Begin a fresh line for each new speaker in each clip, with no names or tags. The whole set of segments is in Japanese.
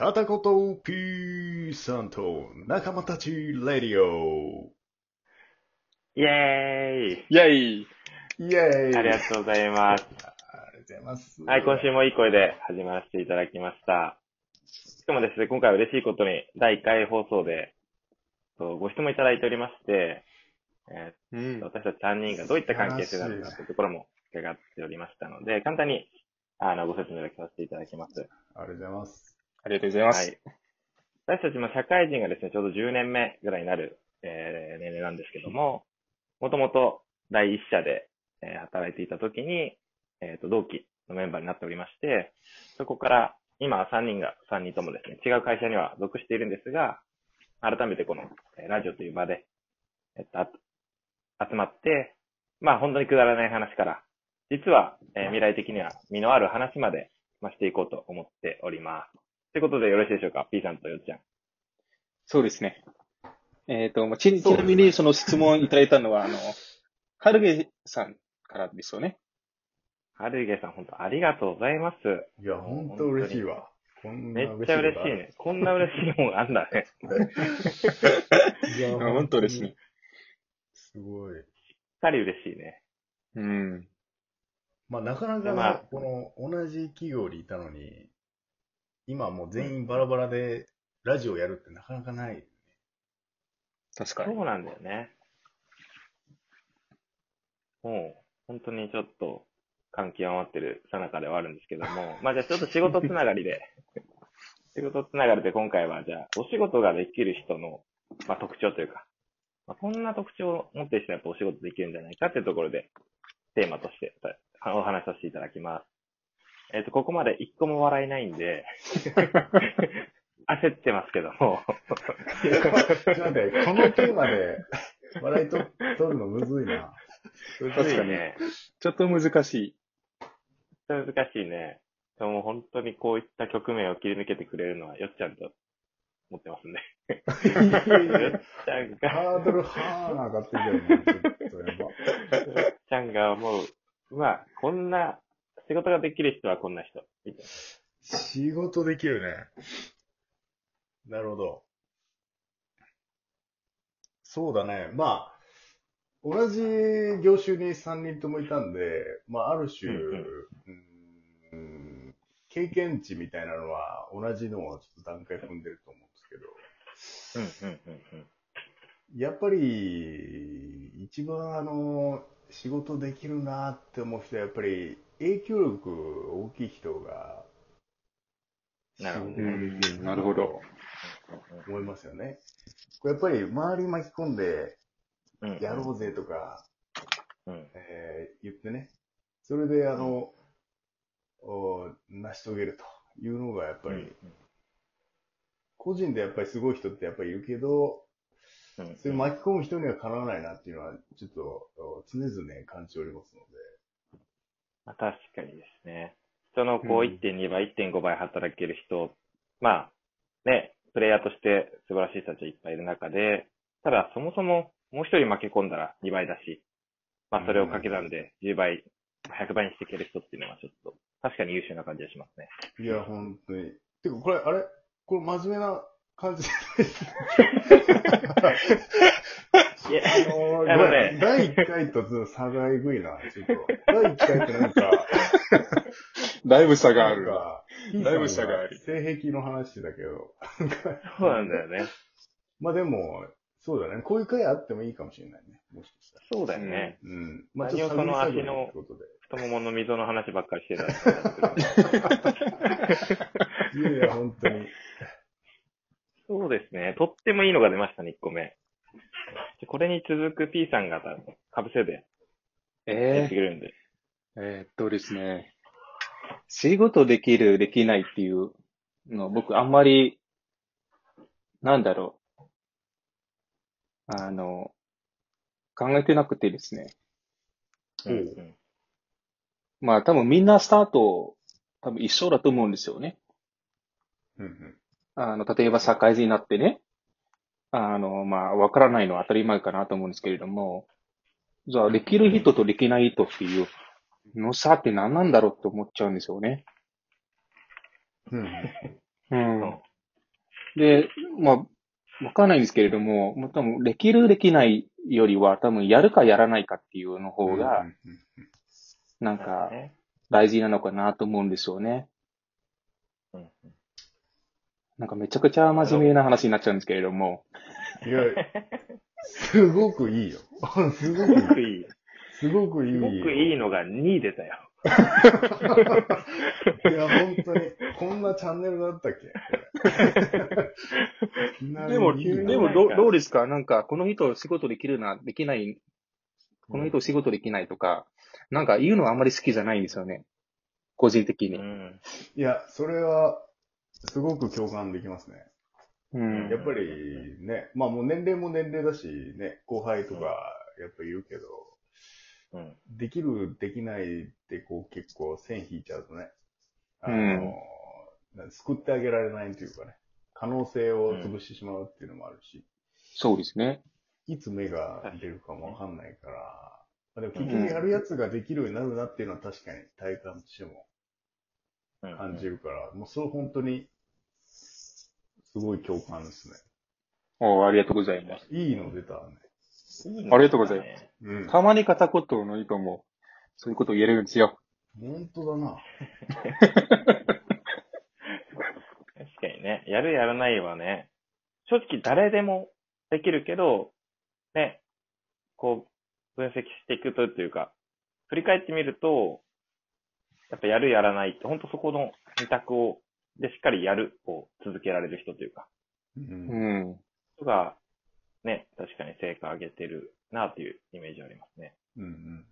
片言 P さんと仲間たちレディオ。
イェーイ
イェイ
イェーイ
ありがとうございます。
ありがとうございます。
はい、今週もいい声で始まらせていただきました。しかもですね、今回は嬉しいことに第1回放送でとご質問いただいておりまして、え
うん
ー私たち3人がどういった関係性なのかというところも伺っておりましたので、簡単にあのご説明をさせていただきます。
ありがとうございます。
ありがとうございますは。
い。私たちも社会人がですね、ちょうど10年目ぐらいになる、えー年齢なんですけども、もともと第一社で、えー働いていた時に、えっ、と、同期のメンバーになっておりまして、そこから今3人が、3人ともですね、違う会社には属しているんですが、改めてこの、えーラジオという場で、えっと、集まって、まあ本当にくだらない話から、実は、えー未来的には身のある話まで、まあ、していこうと思っております。ということでよろしいでしょうか ?P さんとよっちゃん。
そうですね。えっ、と、まあち、ちなみにその質問いただいたのは、あの、カルゲさんからですよね。
はるげさん、本当ありがとうございます。
いや、ほんと嬉しいわ。こんな
めっちゃ嬉しいね。こんな嬉しいもんあんだね。
いや、
本当ですね。
すごい。
しっかり嬉しいね。
うん。
まあ、なかなかね、
まあ
この、同じ企業にいたのに、今もう全員バラバラでラジオやるってなかなかない。
確かに。
そうなんだよね。もう、本当にちょっと感極まってるさなかではあるんですけども、まあじゃあちょっと仕事つながりで、仕事つながりで今回はじゃあお仕事ができる人の、まあ、特徴というか、まあ、こんな特徴を持ってる人はやっぱお仕事できるんじゃないかっていうところで、テーマとしてあお話しさせていただきます。えっ、と、ここまで一個も笑いないんで、焦ってますけども、
いやちょっと待って、このテーマで笑いと取るのむずいな。
確かに
ね。
ちょっと難しい。
難しいね。でも本当にこういった局面を切り抜けてくれるのはよっちゃんと思ってますね。よっちゃんが、
ハードルはーな上がってるけどね、ちょっとやば。
よっちゃんが思う、まあ、こんな、仕事ができる人はこんな人。みたい
仕事できるね。なるほど。そうだね。まあ、同じ業種に3人ともいたんで、まあ、ある種、
うん
経験値みたいなのは同じのをちょっと段階踏んでると思うんですけど、
な。うん、うん、うん、うん。
やっぱり、一番あの、仕事できるなって思う人は、やっぱり影響力大きい人が、
なるほど
なるほど。
思いますよね。やっぱり周り巻き込んで、
うん。
やろうぜとか、
うん。
えー言ってね、それであの、お成し遂げるというのがやっぱり、
うん。
個人でやっぱりすごい人ってやっぱりいるけど、
うん。
それ巻き込む人にはかなわないなっていうのは、ちょっとお常々感じておりますので、
まあ、確かにですね。人のこう
うん
1.2倍、1.5倍働ける人、まあ、ね、プレイヤーとして素晴らしい人たちはいっぱいいる中で、ただそもそももう一人負け込んだら2倍だし、まあそれを掛け算で10倍、100倍にしていける人っていうのはちょっと、確かに優秀な感じがしますね。
いや、本当に。てか、これ、あれ？これ真面目な感じです
いや、
あのー
あのね
第1回と差がえぐいな、ちょっと。第1回って なんか、
だいぶ差がある
なん
な。
か、
だいぶ差がある
性癖の話だけど。
そうなんだよね。
まあでも、そうだね。こういう回あってもいいかもしれないね。もしかしたら。
そうだよね。
うん。まあ
何をその足の。太ももの溝の話ばっかりしてた。
いやいや、本当に。
そうですね。とってもいいのが出ましたね、1個目。でこれに続く P さんが多分、かぶせでやって
え
くれるんで。
ー、えーっとですね。仕事できる、できないっていうの、僕あんまり、なんだろう。あの、考えてなくてですね。
うんうん
まあ多分みんなスタート、多分一緒だと思うんですよね。
うんうん。
あの、例えば社会人になってね、あの、まあ、わからないのは当たり前かなと思うんですけれども、じゃあ、できる人とできない人っていうの差って何なんだろうって思っちゃうんですよね。
うん。
うん。で、まあ、わかんないんですけれども、もう多分、できるできないよりは、多分、やるかやらないかっていうの方が、なんか、
ね
大事なのかなと思うんですよね。
うんうん
なんかめちゃくちゃ真面目な話になっちゃうんですけれども、
いや、すごくいいよ。すごくいい。
すごくいい。
すごくいい。
すごくいいのが2出たよ。
いや、本当に、こんなチャンネルだったっけ？
でも、でもどどうですか？なんか、この人仕事できるな、できない、この人仕事できないとか、なんか言うのはあんまり好きじゃないんですよね。個人的に。
うん。
いや、それは、すごく共感できますね。
うん。
やっぱりね、まあもう年齢も年齢だし、ね、後輩とかやっぱいるけど、
うん。
できる、できないってこう結構線引いちゃうとね、あ
うん
救ってあげられないというかね、可能性を潰してしまうっていうのもあるし、
そうですね。
いつ芽が出るかもわかんないから、まあでも結局やるやつができるようになるなっていうのは確かに体感としても
うん
感じるから、もうそれ本当に、すごい共感ですね。
おありがとうございます。
いいの出たね。
いい
ありがとうございます
す。
うん。
たまに片言の人も、そういうこと言えるんですよ。
本当だな。
確かにね、やるやらないはね、正直誰でもできるけど、ね、こう、分析していくとというか、振り返ってみると、やっぱやるやらないって、本当そこの二択を、でしっかりやるを続けられる人というか、
う。
うんん。
人が、ね、確かに成果上げてるなというイメージありますね。
うんうん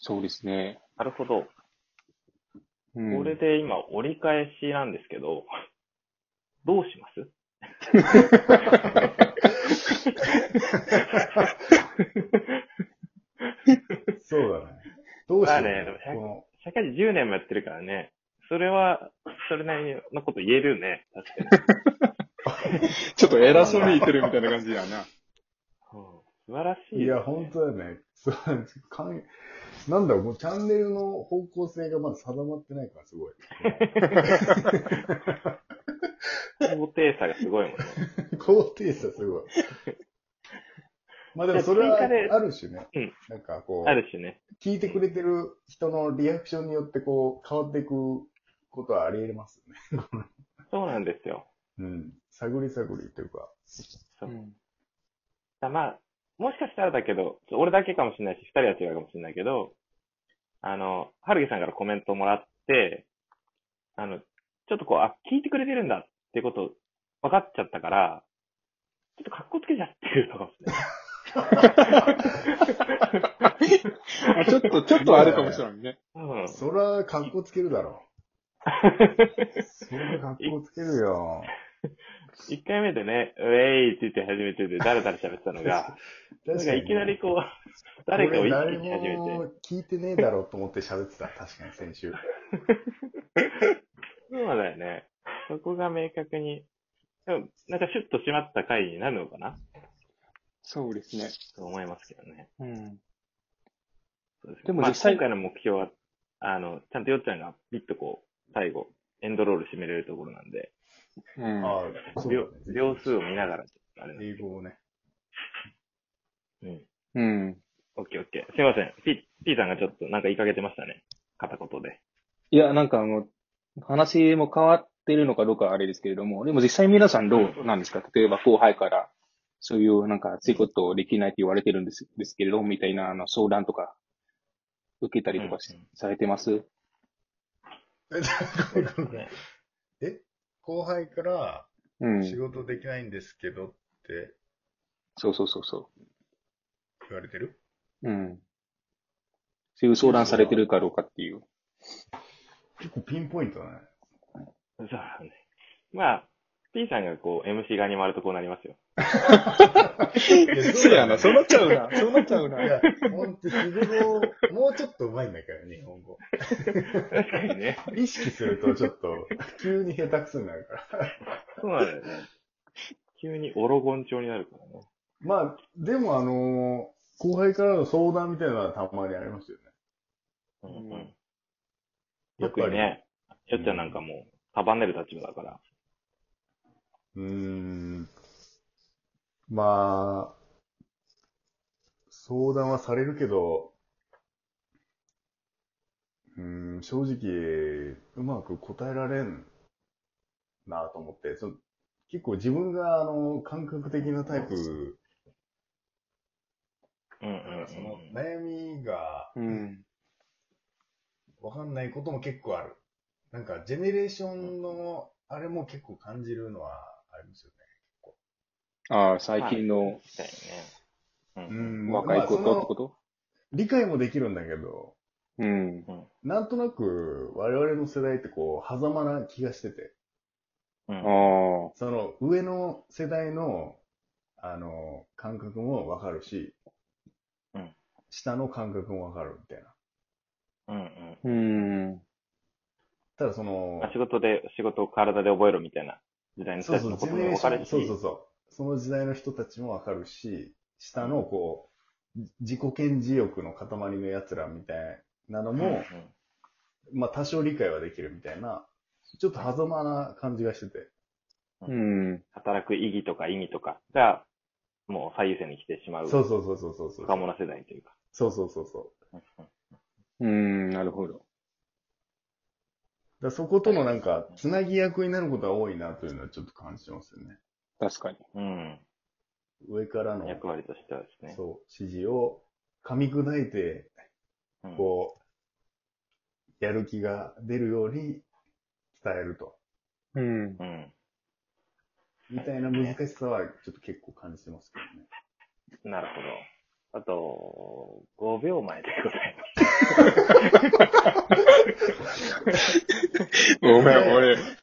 そうですね。
なるほど。
うん、
これで今折り返しなんですけど、どうします？
そうだね。どうしよう
まあね
この
社会人10年もやってるからね、それは、それなりのこと言えるね。確かに。
ちょっと偉そうに言ってるみたいな感じだな。
うん素晴らしい。
いや、本当だよね。そうかんなんだろう、もうチャンネルの方向性がまだ定まってないから、すごい。
高低差がすごいもんね。
高低差すごい。まあでもそれはある種ね、
うん
なんかこ
あ
う、
る種ね。
聞いてくれてる人のリアクションによってこう、変わっていくことはあり得ますよね。
そうなんですよ。
うん。探り探りというか。
そうだまあ、もしかしたらだけど、俺だけかもしれないし、二人は違うかもしれないけど、あの、春樹さんからコメントをもらって、あの、ちょっとこう、あ、聞いてくれてるんだってこと分かっちゃったから、ちょっと格好つけちゃってるのかもしれない。
あちょっと、ちょっとあるかもしれないね。
うん。
そら、格好つけるだろう。そら、格好つけるよ。
一回目でね、ウェイって言って始めてて、だらだら喋ってたのが、なんかいきなりこう、誰かを意識し始めて、
も聞いてねえだろうと思って喋ってた。確かに先週。
そうだよね。そこが明確に、でもなんかシュッと締まった回になるのかな？
そうですね。
と思いますけどね。
うん。
そうですまあ
でも実際
今回の目標は、あの、ちゃんとよっちゃんがピッとこう、最後、エンドロール締めれるところなんで、
うん。
ああ、そう
秒数を見ながら、あれ
英語をね。
うん。
うん。
オッケーオッケー。すいません。ピ、ピーさんがちょっとなんか言いかけてましたね。片言で。
いや、なんかあの、話も変わってるのかどうかはあれですけれども、でも実際皆さんどうなんですか？例えば後輩から、そういうなんか、そういうことできないって言われてるんですですけれども、みたいなあの相談とか、受けたりとかし
うんうん
されてます
ね
え後輩から
うん。
仕事できないんですけどって
そうそうそうそ
言われてる？
う。うん。そういう相談されてるかどうかっていう。
結構ピンポイントだね。
そうだね。まあ、P さんがこう、MC 側に回るとこうなりますよ。
そうやな、そうなっちゃうな、そうなっちゃう
いや、ほんと日頃、もうちょっと上手いんだから、日本語。
確かにね。
意識するとちょっと、急に下手くそになるから。
そうなんだよね。急にオロゴン調になるからね。
まあ、でもあのー後輩からの相談みたいなのはたまにありますよね。
うんうん。
やっぱり
特にね、よっちゃんなんかもう、束ねる立場だから。
うーん。まあ、相談はされるけど、うーん、正直、うまく答えられんなと思って、そ結構自分が、あの、感覚的なタイプ、
うんうん
その悩みが
うん。
わかんないことも結構ある。なんか、ジェネレーションの、あれも結構感じるのはありますよね。
ああ、最近の
確かにね。う。
うんん
若い子ってこと？
理解もできるんだけど、
うん。
なんとなく我々の世代ってこう、狭間な気がしてて、
うん。
ああ。
その上の世代の、あの、感覚もわかるし、
うん
下の感覚もわかるみたいな。
うんうん。
うん。
ただその
まあ、仕事で、仕事を体で覚えろみたいな時代の人たちのことも分かるし、
そうそうそう。その時代の人たちもわかるし、下のこう、自己顕示欲の塊の奴らみたいなの
うん
も、まあ多少理解はできるみたいな、ちょっと狭間な感じがしてて。
うん。
働く意義とか意味とかが、もう最優先に来てしまう
そうそうそうそうそうそう。
若者世代というか。
そうそうそうそう。
うん、なるほど。
だそことのなんか、つなぎ役になることが多いなというのはちょっと感じてますよね。
確かに。
うん。
上からの、
役割としてはですね。
そう、指示を噛み砕いて、
うん
こう、やる気が出るように伝えると。
うん。
うん。
みたいな難しさはちょっと結構感じてますけどね。
なるほど。あと、5秒前でございます。
ごめん、俺、